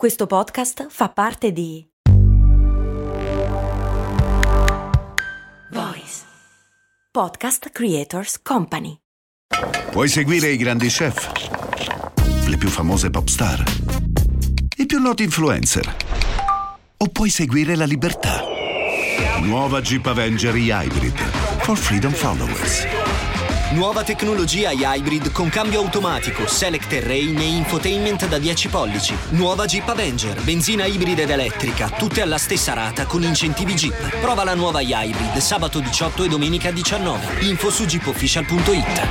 Questo podcast fa parte di Voice Podcast Creators Company. Vuoi seguire i grandi chef? Le più famose pop star? I più noti influencer? O puoi seguire la libertà? Nuova Jeep Avenger Hybrid for Freedom Followers. Nuova tecnologia hybrid con cambio automatico, select terrain e infotainment da 10 pollici. Nuova Jeep Avenger, benzina ibrida ed elettrica, tutte alla stessa rata con incentivi Jeep. Prova la nuova hybrid sabato 18 e domenica 19. Info su jeepofficial.it.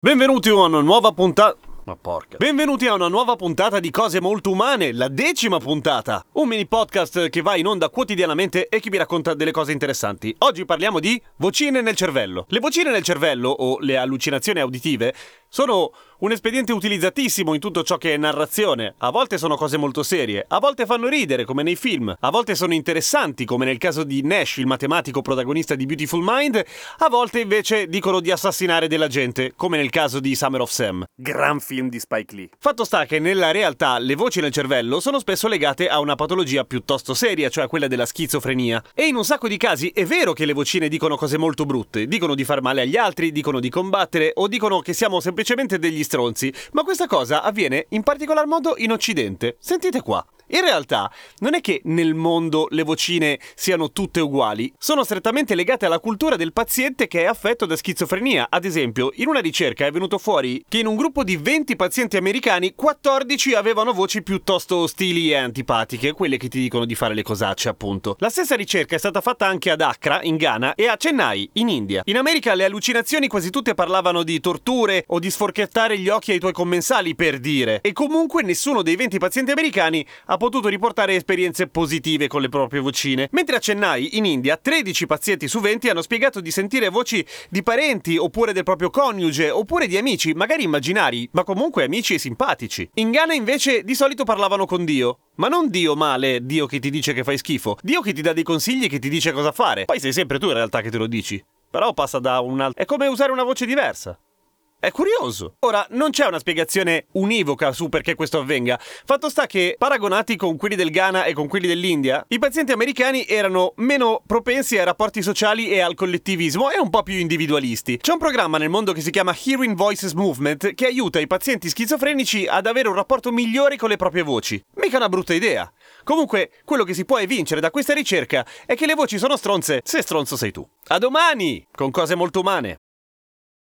Benvenuti a una nuova puntata. Ma porca. Benvenuti a una nuova puntata di Cose Molto Umane, la decima puntata. Un mini podcast che va in onda quotidianamente e che vi racconta delle cose interessanti. Oggi parliamo di vocine nel cervello. Le vocine nel cervello, o le allucinazioni auditive, sono un espediente utilizzatissimo in tutto ciò che è narrazione. A volte sono cose molto serie, a volte fanno ridere come nei film, a volte sono interessanti come nel caso di Nash, il matematico protagonista di Beautiful Mind, a volte invece dicono di assassinare della gente, come nel caso di Summer of Sam. Gran film di Spike Lee. Fatto sta che nella realtà le voci nel cervello sono spesso legate a una patologia piuttosto seria, cioè quella della schizofrenia. E in un sacco di casi è vero che le vocine dicono cose molto brutte, dicono di far male agli altri, dicono di combattere o dicono che siamo semplicemente degli stronzi, ma questa cosa avviene in particolar modo in Occidente. Sentite qua. In realtà non è che nel mondo le vocine siano tutte uguali, sono strettamente legate alla cultura del paziente che è affetto da schizofrenia. Ad esempio, in una ricerca è venuto fuori che in un gruppo di 20 pazienti americani 14 avevano voci piuttosto ostili e antipatiche, quelle che ti dicono di fare le cosacce, appunto. La stessa ricerca è stata fatta anche ad Accra, in Ghana, e a Chennai, in India. In America le allucinazioni quasi tutte parlavano di torture o di sforchettare gli occhi ai tuoi commensali, per dire. E comunque nessuno dei 20 pazienti americani ha potuto riportare esperienze positive con le proprie vocine. Mentre a Chennai, in India, 13 pazienti su 20 hanno spiegato di sentire voci di parenti, oppure del proprio coniuge, oppure di amici, magari immaginari, ma comunque amici e simpatici. In Ghana invece di solito parlavano con Dio. Ma non Dio male, Dio che ti dice che fai schifo. Dio che ti dà dei consigli e che ti dice cosa fare. Poi sei sempre tu in realtà che te lo dici. Però passa da un altro... È come usare una voce diversa. È curioso. Ora, non c'è una spiegazione univoca su perché questo avvenga. Fatto sta che, paragonati con quelli del Ghana e con quelli dell'India, i pazienti americani erano meno propensi ai rapporti sociali e al collettivismo e un po' più individualisti. C'è un programma nel mondo che si chiama Hearing Voices Movement che aiuta i pazienti schizofrenici ad avere un rapporto migliore con le proprie voci. Mica una brutta idea. Comunque, quello che si può evincere da questa ricerca è che le voci sono stronze se stronzo sei tu. A domani, con cose molto umane.